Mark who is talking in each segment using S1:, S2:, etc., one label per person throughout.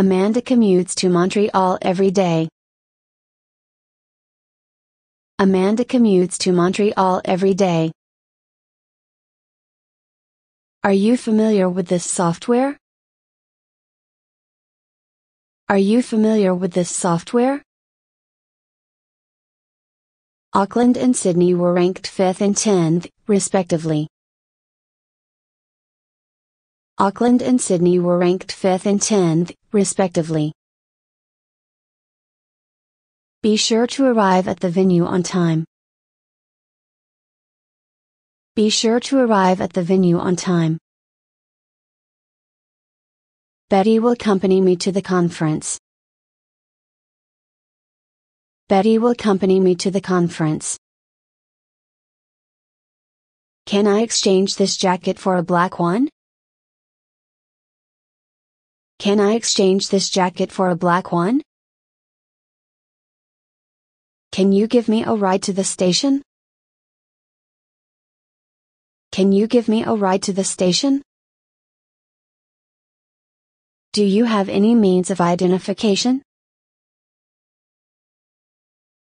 S1: Amanda commutes to Montreal every day. Amanda commutes to Montreal every day. Are you familiar with this software? Are you familiar with this software? Auckland and Sydney were ranked 5th and 10th, respectively. Auckland and Sydney were ranked 5th and 10th, respectively. Be sure to arrive at the venue on time. Be sure to arrive at the venue on time. Betty will accompany me to the conference. Betty will accompany me to the conference. Can I exchange this jacket for a black one? Can I exchange this jacket for a black one? Can you give me a ride to the station? Can you give me a ride to the station? Do you have any means of identification?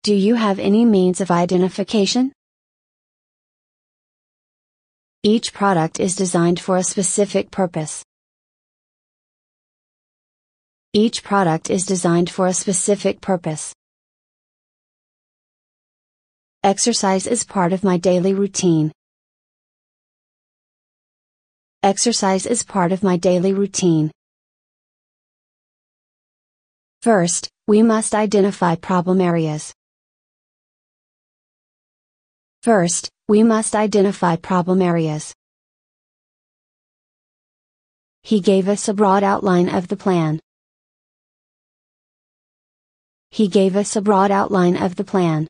S1: Do you have any means of identification? Each product is designed for a specific purpose. Each product is designed for a specific purpose. Exercise is part of my daily routine. Exercise is part of my daily routine. First, we must identify problem areas. First, we must identify problem areas. He gave us a broad outline of the plan. He gave us a broad outline of the plan.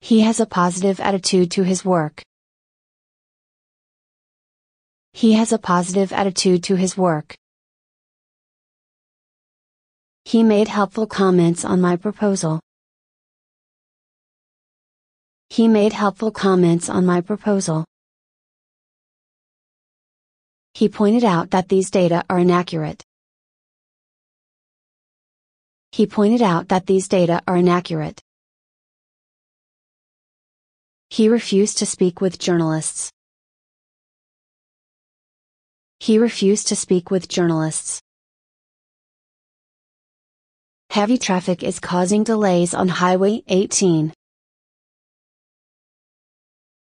S1: He has a positive attitude to his work. He has a positive attitude to his work. He made helpful comments on my proposal. He made helpful comments on my proposal. He pointed out that these data are inaccurate. He pointed out that these data are inaccurate. He refused to speak with journalists. He refused to speak with journalists. Heavy traffic is causing delays on Highway 18.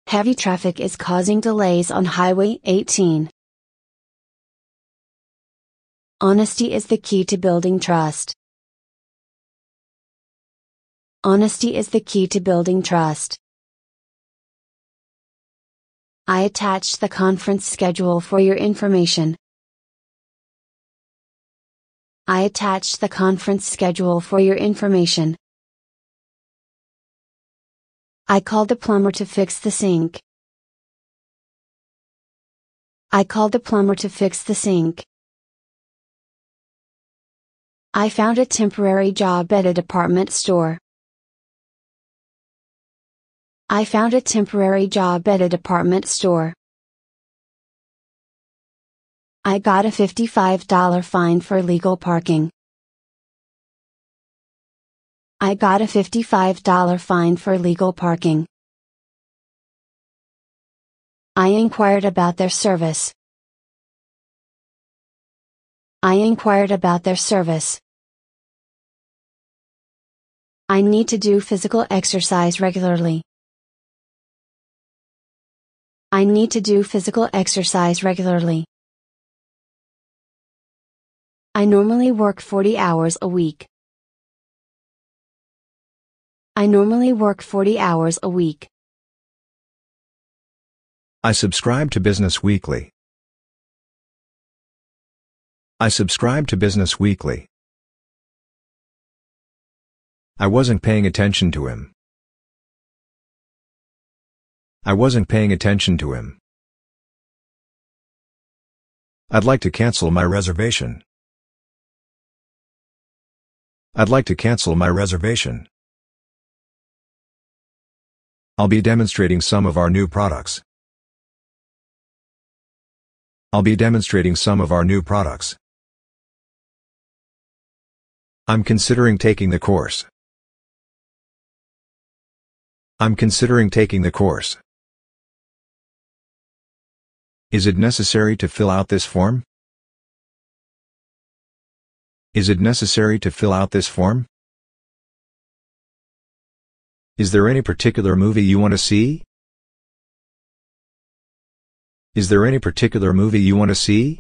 S1: Heavy traffic is causing delays on Highway 18. Honesty is the key to building trust. Honesty is the key to building trust. I attached the conference schedule for your information. I attached the conference schedule for your information. I called the plumber to fix the sink. I called the plumber to fix the sink. I found a temporary job at a department store. I found a temporary job at a department store. I got a $55 fine for illegal parking. I got a $55 fine for illegal parking. I inquired about their service. I inquired about their service. I need to do physical exercise regularly. I need to do physical exercise regularly. I normally work 40 hours a week. I normally work 40 hours a week.
S2: I subscribe to Business Weekly. I subscribe to Business Weekly. I wasn't paying attention to him. I wasn't paying attention to him. I'd like to cancel my reservation. I'd like to cancel my reservation. I'll be demonstrating some of our new products. I'll be demonstrating some of our new products. I'm considering taking the course. I'm considering taking the course. Is it necessary to fill out this form? Is it necessary to fill out this form? Is there any particular movie you want to see? Is there any particular movie you want to see?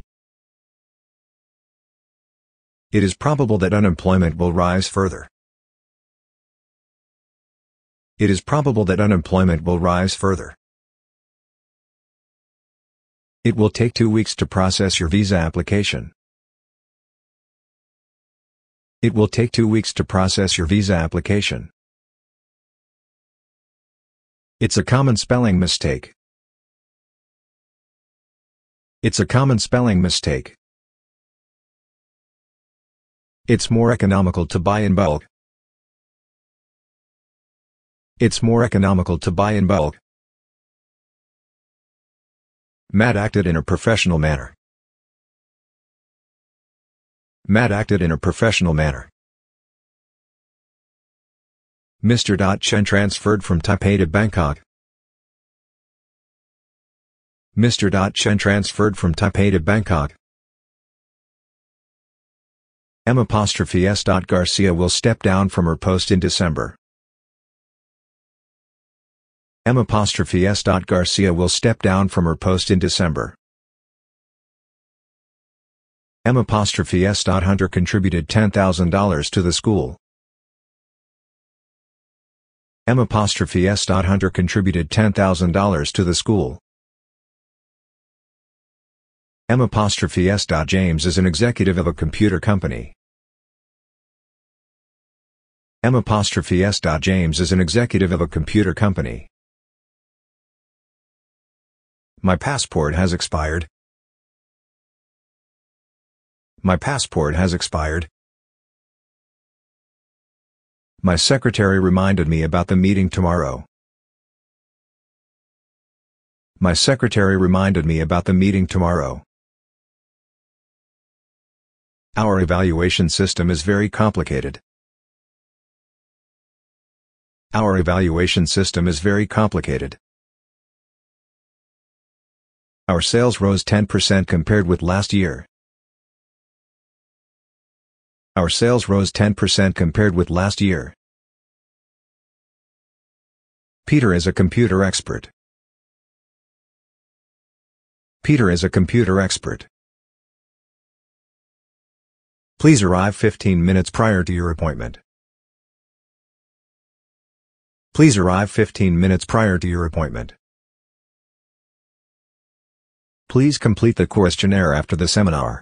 S2: It is probable that unemployment will rise further. It is probable that unemployment will rise further. It will take two weeks to process your visa application. It will take two weeks to process your visa application. It's a common spelling mistake. It's a common spelling mistake. It's more economical to buy in bulk. It's more economical to buy in bulk. Matt acted in a professional manner. Matt acted in a professional manner. Mr. Dot Chen transferred from Taipei to Bangkok. Mr. Dot Chen transferred from Taipei to Bangkok. M. S. Garcia will step down from her post in December. M. S. Garcia will step down from her post in December. M. S. Hunter contributed $10,000 to the school. M. S. Hunter contributed $10,000 to the school. M. S. James is an executive of a computer company. M. S. James is an executive of a computer company. My passport has expired. My passport has expired. My secretary reminded me about the meeting tomorrow. My secretary reminded me about the meeting tomorrow. Our evaluation system is very complicated. Our evaluation system is very complicated. Our sales rose 10% compared with last year. Our sales rose 10% compared with last year. Peter is a computer expert. Peter is a computer expert. Please arrive 15 minutes prior to your appointment. Please arrive 15 minutes prior to your appointment. Please complete the questionnaire after the seminar.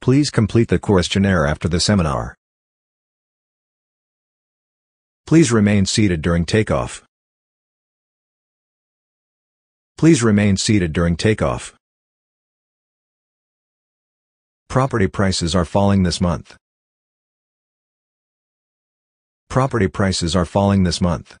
S2: Please complete the questionnaire after the seminar. Please remain seated during takeoff. Please remain seated during takeoff. Property prices are falling this month. Property prices are falling this month.